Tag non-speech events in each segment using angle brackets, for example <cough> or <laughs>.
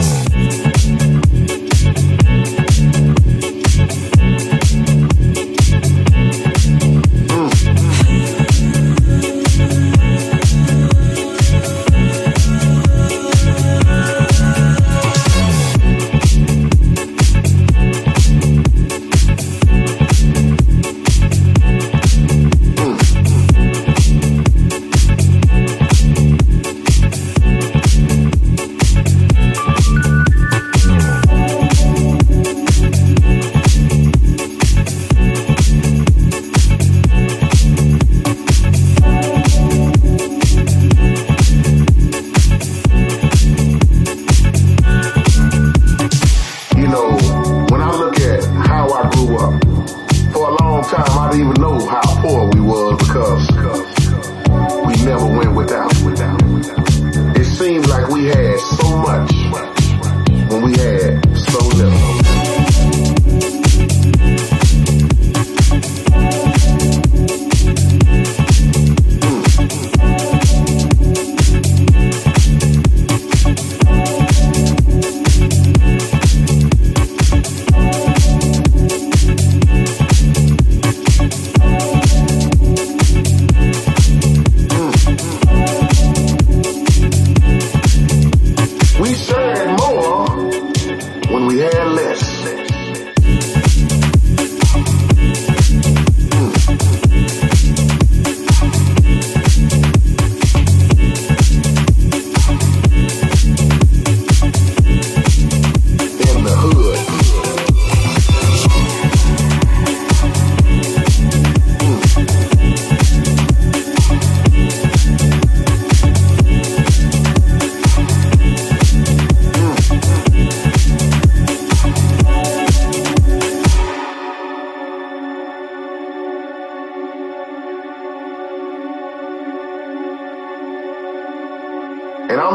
Mm.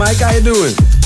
Mike. How you doing?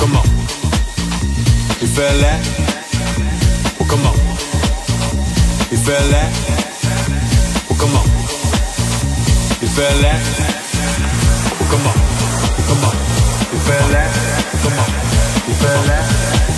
come on. You feel that? Come on. You feel that? Come on. You feel that? Come on. Come on. You feel that? Come on. You feel that?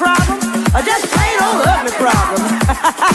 I or just plain old ugly problem. <laughs>